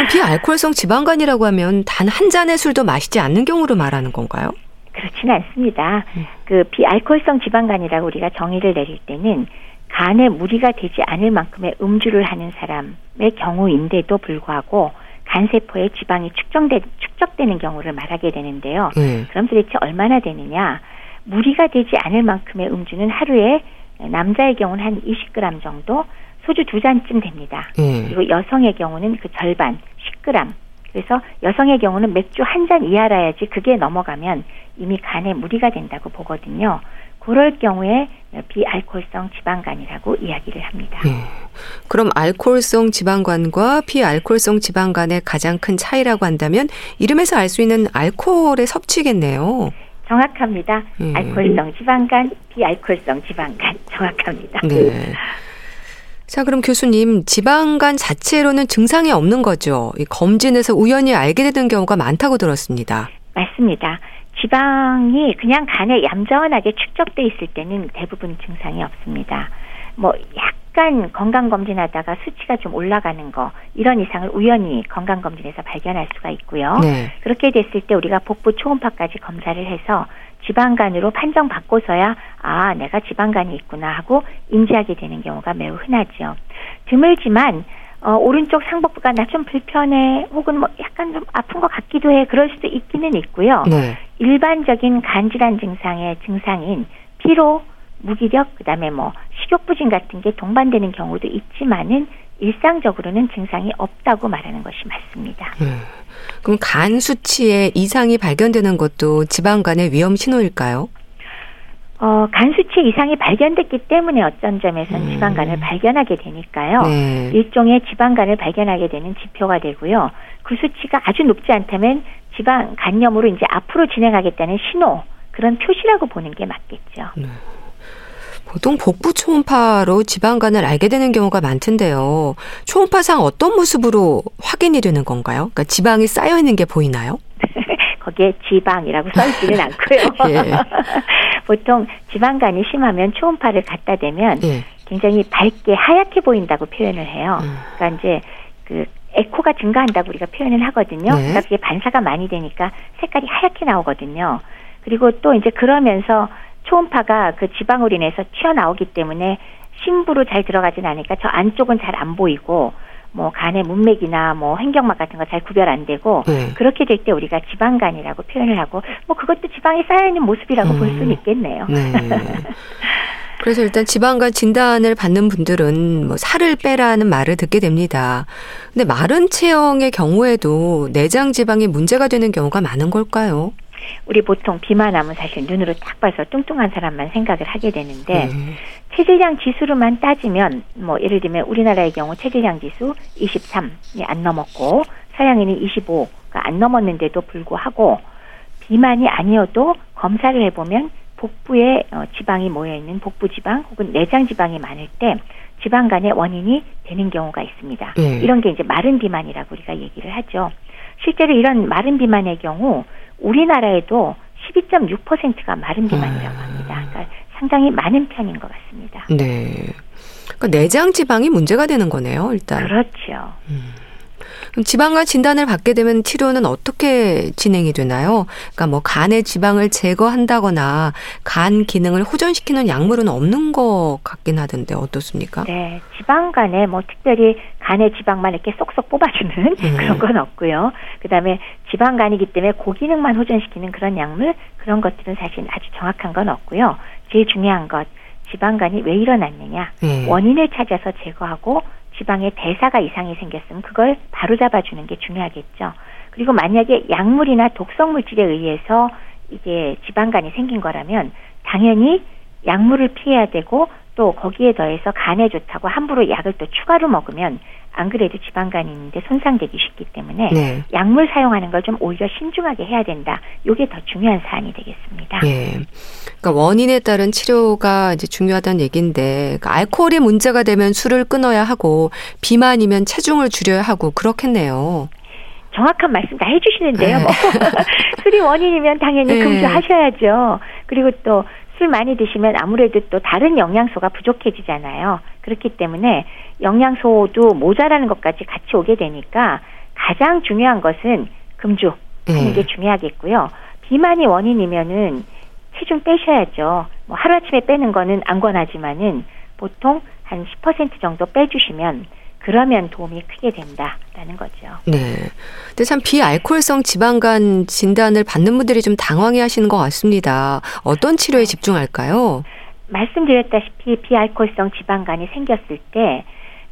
비알코올성 지방간이라고 하면 단 한 잔의 술도 마시지 않는 경우를 말하는 건가요? 그렇지는 않습니다. 음. 그 비알코올성 지방간이라고 우리가 정의를 내릴 때는 간에 무리가 되지 않을 만큼의 음주를 하는 사람의 경우인데도 불구하고 간세포에 지방이 축적되, 축적되는 경우를 말하게 되는데요. 네. 그럼 도대체 얼마나 되느냐? 무리가 되지 않을 만큼의 음주는 하루에 남자의 경우는 한 20g 정도, 소주 두 잔쯤 됩니다. 음. 그리고 여성의 경우는 그 절반, 10g. 그래서 여성의 경우는 맥주 한 잔 이하라야지 그게 넘어가면 이미 간에 무리가 된다고 보거든요. 그럴 경우에 비알코올성 지방간이라고 이야기를 합니다. 음. 그럼 알코올성 지방간과 비알코올성 지방간의 가장 큰 차이라고 한다면 이름에서 알 수 있는 알코올의 섭취겠네요. 정확합니다. 음. 알코올성 지방간, 비알코올성 지방간 정확합니다. 네. 자, 그럼 교수님, 지방간 자체로는 증상이 없는 거죠. 검진에서 우연히 알게 되는 경우가 많다고 들었습니다. 맞습니다. 지방이 그냥 간에 얌전하게 축적돼 있을 때는 대부분 증상이 없습니다. 뭐 약 간 건강 검진하다가 수치가 좀 올라가는 거 이런 이상을 우연히 건강 검진에서 발견할 수가 있고요. 네. 그렇게 됐을 때 우리가 복부 초음파까지 검사를 해서 지방간으로 판정받고서야 아 내가 지방간이 있구나 하고 인지하게 되는 경우가 매우 흔하죠. 드물지만 어, 오른쪽 상복부가 나 좀 불편해 혹은 뭐 약간 좀 아픈 것 같기도 해 그럴 수도 있기는 있고요. 네. 일반적인 간질환 증상의 증상인 피로, 무기력, 그다음에 뭐 식욕부진 같은 게 동반되는 경우도 있지만은 일상적으로는 증상이 없다고 말하는 것이 맞습니다. 음. 그럼 간 수치에 이상이 발견되는 것도 지방간의 위험 신호일까요? 어, 간 수치 이상이 발견됐기 때문에 어떤 점에선 음. 지방간을 발견하게 되니까요. 네. 일종의 지방간을 발견하게 되는 지표가 되고요. 그 수치가 아주 높지 않다면 지방 간염으로 이제 앞으로 진행하겠다는 신호 그런 표시라고 보는 게 맞겠죠. 네. 보통 복부 초음파로 지방간을 알게 되는 경우가 많던데요. 초음파상 어떤 모습으로 확인이 되는 건가요? 그러니까 지방이 쌓여 있는 게 보이나요? 거기에 지방이라고 써 있지는 않고요. 예. 보통 지방간이 심하면 초음파를 갖다 대면 예. 굉장히 밝게 하얗게 보인다고 표현을 해요. 음. 그러니까 이제 그 에코가 증가한다고 우리가 표현을 하거든요. 네. 그러니까 그게 반사가 많이 되니까 색깔이 하얗게 나오거든요. 그리고 또 이제 그러면서 초음파가 그 지방으로 인해서 튀어나오기 때문에 심부로 잘 들어가진 않으니까 저 안쪽은 잘 안 보이고 뭐 간의 문맥이나 뭐 횡격막 같은 거 잘 구별 안 되고 네. 그렇게 될 때 우리가 지방간이라고 표현을 하고 뭐 그것도 지방이 쌓여 있는 모습이라고 음. 볼 수는 있겠네요. 네. 그래서 일단 지방간 진단을 받는 분들은 뭐 살을 빼라는 말을 듣게 됩니다. 근데 마른 체형의 경우에도 내장 지방이 문제가 되는 경우가 많은 걸까요? 우리 보통 비만하면 사실 눈으로 딱 봐서 뚱뚱한 사람만 생각을 하게 되는데 음. 체질량 지수로만 따지면 뭐 예를 들면 우리나라의 경우 체질량 지수 23이 안 넘었고 서양인이 25가 안 넘었는데도 불구하고 비만이 아니어도 검사를 해보면 복부에 어, 지방이 모여 있는 복부 지방 혹은 내장 지방이 많을 때 지방간의 원인이 되는 경우가 있습니다. 네. 이런 게 이제 마른 비만이라고 우리가 얘기를 하죠. 실제로 이런 마른 비만의 경우 우리나라에도 12.6%가 마른 비만이라고 아. 합니다. 그러니까 상당히 많은 편인 것 같습니다. 네. 그러니까 내장 지방이 문제가 되는 거네요, 일단. 그렇죠. 음. 그럼 지방간 진단을 받게 되면 치료는 어떻게 진행이 되나요? 그러니까 뭐 간의 지방을 제거한다거나 간 기능을 호전시키는 약물은 없는 것 같긴 하던데 어떻습니까? 네, 지방간에 뭐 특별히 간의 지방만 이렇게 쏙쏙 뽑아주는 음. 그런 건 없고요. 그다음에 지방간이기 때문에 고기능만 호전시키는 그런 약물 그런 것들은 사실 아주 정확한 건 없고요. 제일 중요한 것 지방간이 왜 일어났느냐 음. 원인을 찾아서 제거하고 지방에 대사가 이상이 생겼으면 그걸 바로 잡아 주는 게 중요하겠죠. 그리고 만약에 약물이나 독성 물질에 의해서 이게 지방간이 생긴 거라면 당연히 약물을 피해야 되고 또 거기에 더해서 간에 좋다고 함부로 약을 또 추가로 먹으면 안 그래도 지방간이 있는데 손상되기 쉽기 때문에 네. 약물 사용하는 걸 좀 오히려 신중하게 해야 된다. 이게 더 중요한 사안이 되겠습니다. 네. 그러니까 원인에 따른 치료가 이제 중요하다는 얘기인데 그러니까 알코올이 문제가 되면 술을 끊어야 하고 비만이면 체중을 줄여야 하고 그렇겠네요. 정확한 말씀 다 해주시는데요. 네. 뭐 술이 원인이면 당연히 네. 금주하셔야죠. 그리고 또 술 많이 드시면 아무래도 또 다른 영양소가 부족해지잖아요. 그렇기 때문에 영양소도 모자라는 것까지 같이 오게 되니까 가장 중요한 것은 금주 하는 게 네. 중요하겠고요. 비만이 원인이면은 체중 빼셔야죠. 뭐 하루아침에 빼는 거는 안 권하지만은 보통 한 10% 정도 빼주시면 그러면 도움이 크게 된다라는 거죠. 네. 근데 참 비알코올성 지방간 진단을 받는 분들이 좀 당황해 하시는 것 같습니다. 어떤 치료에 집중할까요? 말씀드렸다시피 비알코올성 지방간이 생겼을 때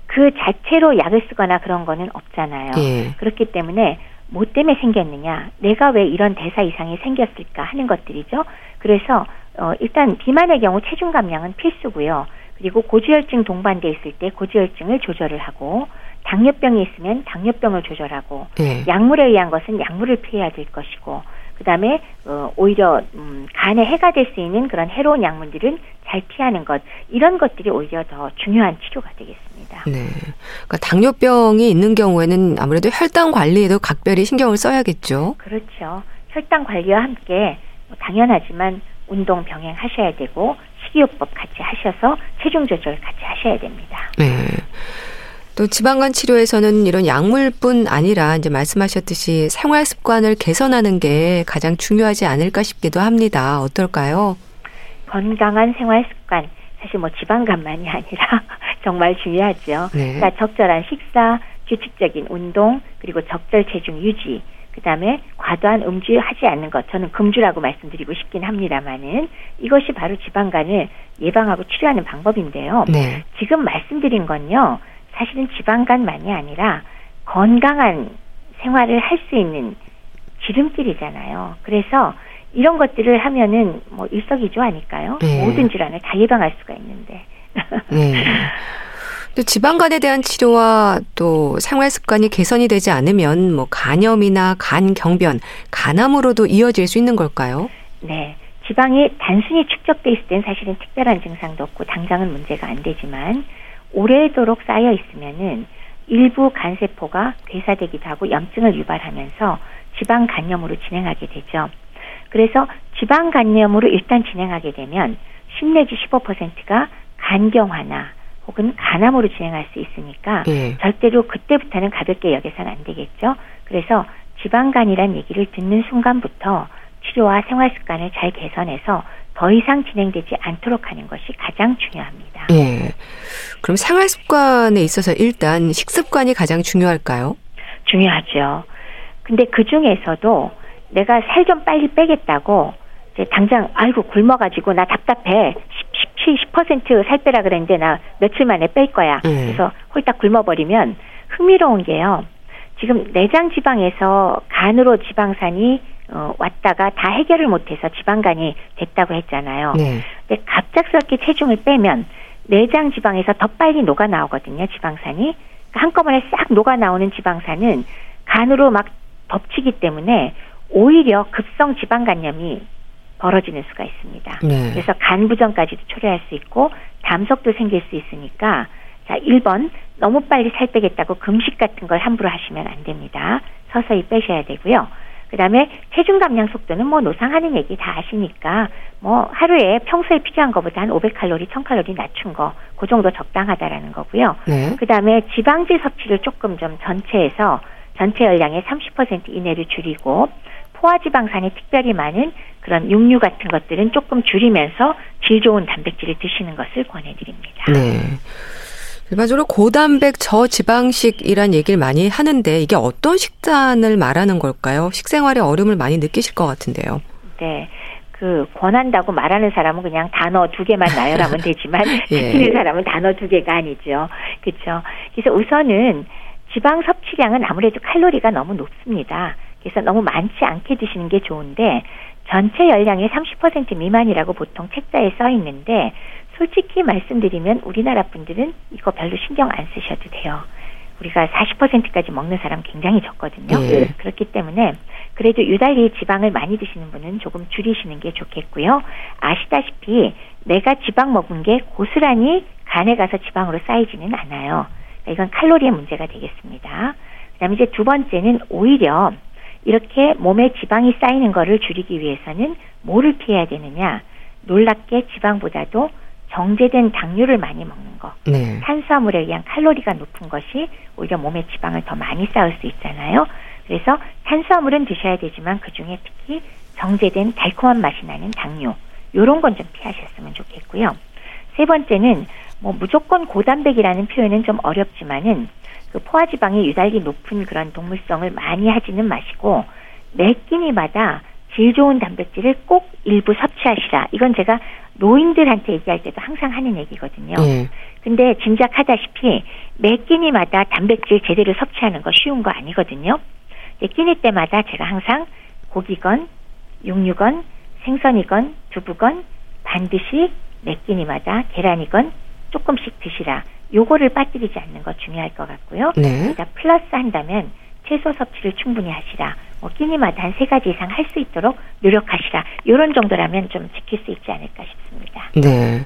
그 자체로 약을 쓰거나 그런 거는 없잖아요. 예. 그렇기 때문에 뭐 때문에 생겼느냐, 내가 왜 이런 대사 이상이 생겼을까 하는 것들이죠. 그래서 어, 일단 비만의 경우 체중 감량은 필수고요. 그리고 고지혈증 동반돼 있을 때 고지혈증을 조절을 하고 당뇨병이 있으면 당뇨병을 조절하고 네. 약물에 의한 것은 약물을 피해야 될 것이고 그다음에 어, 오히려 음, 간에 해가 될 수 있는 그런 해로운 약물들은 잘 피하는 것 이런 것들이 오히려 더 중요한 치료가 되겠습니다. 네. 그러니까 당뇨병이 있는 경우에는 아무래도 혈당 관리에도 각별히 신경을 써야겠죠. 그렇죠. 혈당 관리와 함께 뭐 당연하지만 운동 병행하셔야 되고 식이요법 같이 하셔서 체중 조절 같이 하셔야 됩니다. 네. 또 지방간 치료에서는 이런 약물뿐 아니라 이제 말씀하셨듯이 생활 습관을 개선하는 게 가장 중요하지 않을까 싶기도 합니다. 어떨까요? 건강한 생활 습관 사실 뭐 지방간만이 아니라 정말 중요하죠. 네. 그러니까 적절한 식사, 규칙적인 운동, 그리고 적절 체중 유지, 그 다음에 과도한 음주하지 않는 것, 저는 금주라고 말씀드리고 싶긴 합니다만은 이것이 바로 지방간을 예방하고 치료하는 방법인데요. 네. 지금 말씀드린 건요, 사실은 지방간만이 아니라 건강한 생활을 할 수 있는 지름길이잖아요. 그래서 이런 것들을 하면은 뭐 일석이조 아닐까요? 네. 모든 질환을 다 예방할 수가 있는데. 네. 또 지방간에 대한 치료와 또 생활 습관이 개선이 되지 않으면 뭐 간염이나 간 경변, 간암으로도 이어질 수 있는 걸까요? 네. 지방이 단순히 축적돼 있을 땐 사실은 특별한 증상도 없고 당장은 문제가 안 되지만 오래도록 쌓여 있으면은 일부 간세포가 괴사되기도 하고 염증을 유발하면서 지방 간염으로 진행하게 되죠. 그래서 지방 간염으로 일단 진행하게 되면 10 내지 15%가 간경화나 혹은 간암으로 진행할 수 있으니까 예. 절대로 그때부터는 가볍게 여겨서는 안 되겠죠. 그래서 지방간이란 얘기를 듣는 순간부터 치료와 생활 습관을 잘 개선해서 더 이상 진행되지 않도록 하는 것이 가장 중요합니다. 예. 그럼 생활 습관에 있어서 일단 식습관이 가장 중요할까요? 중요하죠. 근데 그 중에서도 내가 살 좀 빨리 빼겠다고 이제 당장 아이고 굶어가지고 나 답답해 10, 10%살 빼라 그랬는데 나 며칠 만에 뺄 거야. 음. 그래서 홀딱 굶어버리면 흥미로운 게요. 지금 내장 지방에서 간으로 지방산이 어, 왔다가 다 해결을 못해서 지방간이 됐다고 했잖아요. 네. 근데 갑작스럽게 체중을 빼면 내장 지방에서 더 빨리 녹아 나오거든요. 지방산이 그러니까 한꺼번에 싹 녹아 나오는 지방산은 간으로 막 덮치기 때문에 오히려 급성 지방간염이 벌어지는 수가 있습니다. 네. 그래서 간 부전까지도 초래할 수 있고 담석도 생길 수 있으니까 자 1번 너무 빨리 살 빼겠다고 금식 같은 걸 함부로 하시면 안 됩니다. 서서히 빼셔야 되고요. 그다음에 체중 감량 속도는 뭐 노상하는 얘기 다 아시니까 뭐 하루에 평소에 필요한 것보다 한 500칼로리, 1000칼로리 낮춘 거, 그 정도 적당하다라는 거고요. 네. 그다음에 지방질 섭취를 조금 좀 전체에서 전체 열량의 30% 이내로 줄이고 포화지방산이 특별히 많은 그런 육류 같은 것들은 조금 줄이면서 질 좋은 단백질을 드시는 것을 권해드립니다. 네. 일반적으로 고단백 저지방식이란 얘기를 많이 하는데 이게 어떤 식단을 말하는 걸까요? 식생활에 어려움을 많이 느끼실 것 같은데요. 네. 그 권한다고 말하는 사람은 그냥 단어 두 개만 나열하면 되지만 예. 지키는 사람은 단어 두 개가 아니죠. 그렇죠. 그래서 우선은 지방 섭취량은 아무래도 칼로리가 너무 높습니다. 그래서 너무 많지 않게 드시는 게 좋은데 전체 열량의 30% 미만이라고 보통 책자에 써 있는데 솔직히 말씀드리면 우리나라 분들은 이거 별로 신경 안 쓰셔도 돼요. 우리가 40%까지 먹는 사람 굉장히 적거든요. 네. 그렇기 때문에 그래도 유달리 지방을 많이 드시는 분은 조금 줄이시는 게 좋겠고요. 아시다시피 내가 지방 먹은 게 고스란히 간에 가서 지방으로 쌓이지는 않아요. 이건 칼로리의 문제가 되겠습니다. 그다음에 이제 두 번째는 오히려 이렇게 몸에 지방이 쌓이는 거를 줄이기 위해서는 뭐를 피해야 되느냐? 놀랍게 지방보다도 정제된 당류를 많이 먹는 거. 네. 탄수화물에 의한 칼로리가 높은 것이 오히려 몸에 지방을 더 많이 쌓을 수 있잖아요. 그래서 탄수화물은 드셔야 되지만 그 중에 특히 정제된 달콤한 맛이 나는 당류. 요런 건 좀 피하셨으면 좋겠고요. 세 번째는 뭐 무조건 고단백이라는 표현은 좀 어렵지만은 그 포화지방이 유달리 높은 그런 동물성을 많이 하지는 마시고 매 끼니마다 질 좋은 단백질을 꼭 일부 섭취하시라. 이건 제가 노인들한테 얘기할 때도 항상 하는 얘기거든요. 네. 근데 짐작하다시피 매 끼니마다 단백질 제대로 섭취하는 거 쉬운 거 아니거든요. 끼니 때마다 제가 항상 고기건, 육류건, 생선이건, 두부건 반드시 매 끼니마다 계란이건 조금씩 드시라. 요거를 빠뜨리지 않는 것 중요할 것 같고요. 네. 그다 플러스 한다면 채소 섭취를 충분히 하시라. 뭐 끼니마다 한 세 가지 이상 할 수 있도록 노력하시라. 요런 정도라면 좀 지킬 수 있지 않을까 싶습니다. 네.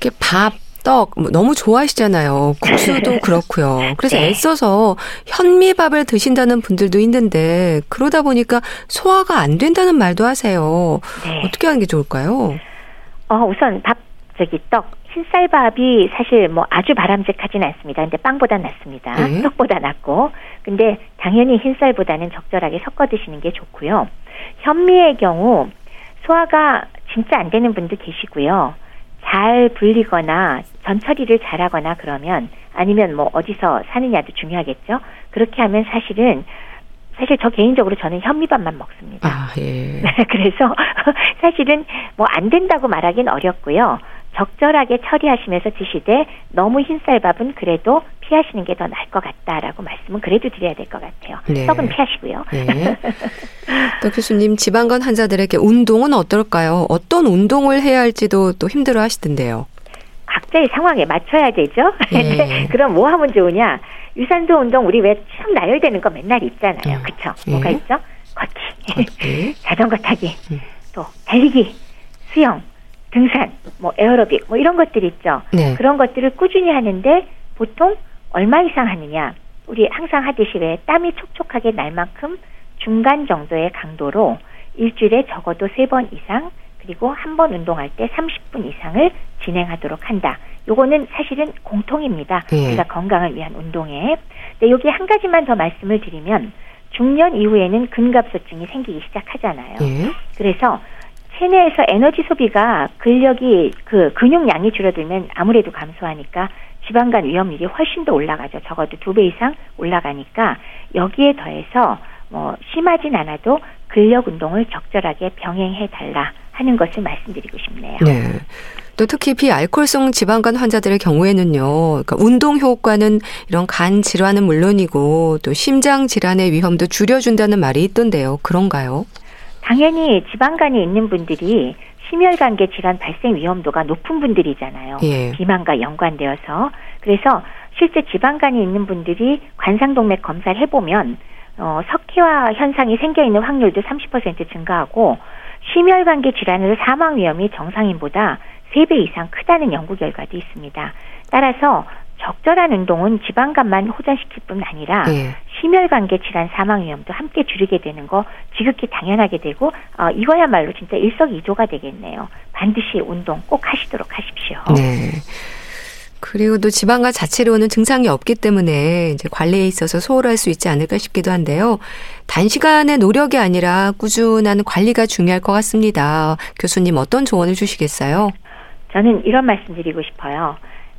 이렇게 밥, 떡뭐 너무 좋아하시잖아요. 국수도 그렇고요. 그래서 네. 애써서 현미밥을 드신다는 분들도 있는데 그러다 보니까 소화가 안 된다는 말도 하세요. 네. 어떻게 하는 게 좋을까요? 어, 우선 밥 저기 떡 흰쌀밥이 사실 뭐 아주 바람직하지는 않습니다. 근데 빵보다 낫습니다. 네. 떡보다 낫고. 근데 당연히 흰쌀보다는 적절하게 섞어 드시는 게 좋고요. 현미의 경우 소화가 진짜 안 되는 분도 계시고요. 잘 불리거나 전처리를 잘하거나 그러면 아니면 뭐 어디서 사느냐도 중요하겠죠. 그렇게 하면 사실은 사실 저 개인적으로 저는 현미밥만 먹습니다. 아, 예. 그래서 사실은 뭐 안 된다고 말하긴 어렵고요. 적절하게 처리하시면서 드시되 너무 흰쌀밥은 그래도 피하시는 게 더 나을 것 같다라고 말씀은 그래도 드려야 될 것 같아요. 네. 떡은 피하시고요. 네. 또 교수님 지방간 환자들에게 운동은 어떨까요? 어떤 운동을 해야 할지도 또 힘들어 하시던데요. 각자의 상황에 맞춰야 되죠. 네. 그럼 뭐 하면 좋으냐? 유산소 운동 우리 왜참 나열되는 거 맨날 있잖아요. 음. 그쵸? 예. 뭐가 있죠? 걷기, 걷기. 자전거 타기, 음. 또 달리기, 수영, 등산, 뭐 에어로빅, 뭐 이런 것들 있죠. 네. 그런 것들을 꾸준히 하는데 보통 얼마 이상 하느냐? 우리 항상 하듯이 왜 땀이 촉촉하게 날 만큼 중간 정도의 강도로 일주일에 적어도 세 번 이상 그리고 한 번 운동할 때 30분 이상을 진행하도록 한다. 요거는 사실은 공통입니다. 예. 우리가 건강을 위한 운동에. 근데 여기 한 가지만 더 말씀을 드리면 중년 이후에는 근갑소증이 생기기 시작하잖아요. 예. 그래서 체내에서 에너지 소비가 근력이 그 근육량이 줄어들면 아무래도 감소하니까 지방간 위험률이 훨씬 더 올라가죠. 적어도 두 배 이상 올라가니까 여기에 더해서 뭐 심하진 않아도 근력 운동을 적절하게 병행해 달라 하는 것을 말씀드리고 싶네요. 네. 또 특히 비알코올성 지방간 환자들의 경우에는요, 그러니까 운동 효과는 이런 간 질환은 물론이고 또 심장 질환의 위험도 줄여준다는 말이 있던데요. 그런가요? 당연히 지방간이 있는 분들이 심혈관계 질환 발생 위험도가 높은 분들이잖아요. 예. 비만과 연관되어서 그래서 실제 지방간이 있는 분들이 관상동맥 검사를 해보면 어, 석회화 현상이 생겨 있는 확률도 30% 증가하고 심혈관계 질환으로 사망 위험이 정상인보다 3배 이상 크다는 연구 결과도 있습니다. 따라서 적절한 운동은 지방간만 호전시킬 뿐 아니라 네. 심혈관계 질환 사망 위험도 함께 줄이게 되는 거 지극히 당연하게 되고 어, 이거야말로 진짜 일석이조가 되겠네요. 반드시 운동 꼭 하시도록 하십시오. 네. 그리고 또 지방간 자체로 오는 증상이 없기 때문에 이제 관리에 있어서 소홀할 수 있지 않을까 싶기도 한데요. 단시간의 노력이 아니라 꾸준한 관리가 중요할 것 같습니다. 교수님 어떤 조언을 주시겠어요? 저는 이런 말씀 드리고 싶어요.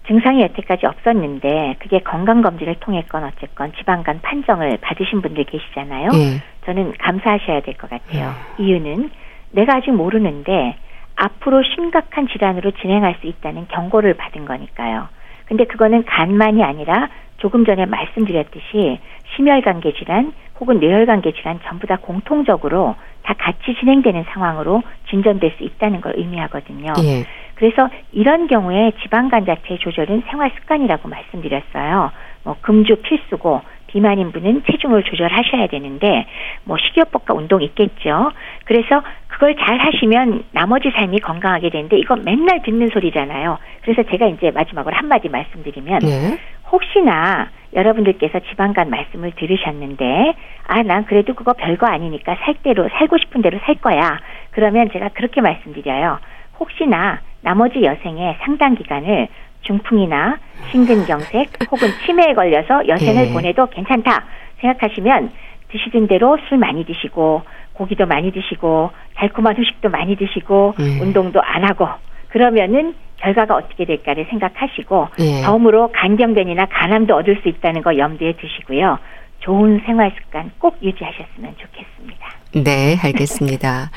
증상이 여태까지 없었는데 그게 건강검진을 통했건 어쨌건 지방간 판정을 받으신 분들 계시잖아요. 예. 저는 감사하셔야 될 것 같아요. 예. 이유는 내가 아직 모르는데 앞으로 심각한 질환으로 진행할 수 있다는 경고를 받은 거니까요. 근데 그거는 간만이 아니라 조금 전에 말씀드렸듯이 심혈관계 질환 혹은 뇌혈관계 질환 전부 다 공통적으로 다 같이 진행되는 상황으로 진전될 수 있다는 걸 의미하거든요. 예. 그래서 이런 경우에 지방간 자체 조절은 생활 습관이라고 말씀드렸어요. 뭐 금주 필수고 비만인 분은 체중을 조절하셔야 되는데 뭐 식이요법과 운동 있겠죠. 그래서 그걸 잘 하시면 나머지 삶이 건강하게 되는데 이거 맨날 듣는 소리잖아요. 그래서 제가 이제 마지막으로 한마디 말씀드리면 네. 혹시나 여러분들께서 지방간 말씀을 들으셨는데 아 난 그래도 그거 별거 아니니까 살 대로 살고 싶은 대로 살 거야. 그러면 제가 그렇게 말씀드려요. 혹시나 나머지 여생의 상당 기간을 중풍이나 심근경색 혹은 치매에 걸려서 여생을 네. 보내도 괜찮다 생각하시면 드시던 대로 술 많이 드시고 고기도 많이 드시고 달콤한 후식도 많이 드시고 네. 운동도 안 하고 그러면은 결과가 어떻게 될까를 생각하시고 네. 덤으로 간병변이나 간암도 얻을 수 있다는 거 염두에 두시고요. 좋은 생활 습관 꼭 유지하셨으면 좋겠습니다. 네, 알겠습니다.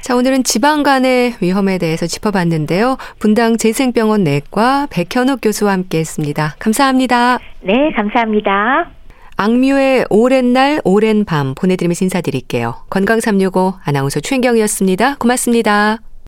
자, 오늘은 지방간의 위험에 대해서 짚어봤는데요. 분당 재생병원 내과 백현욱 교수와 함께 했습니다. 감사합니다. 네, 감사합니다. 악뮤의 오랜 날, 오랜 밤 보내드리면서 인사드릴게요. 건강365 아나운서 최인경이었습니다. 고맙습니다.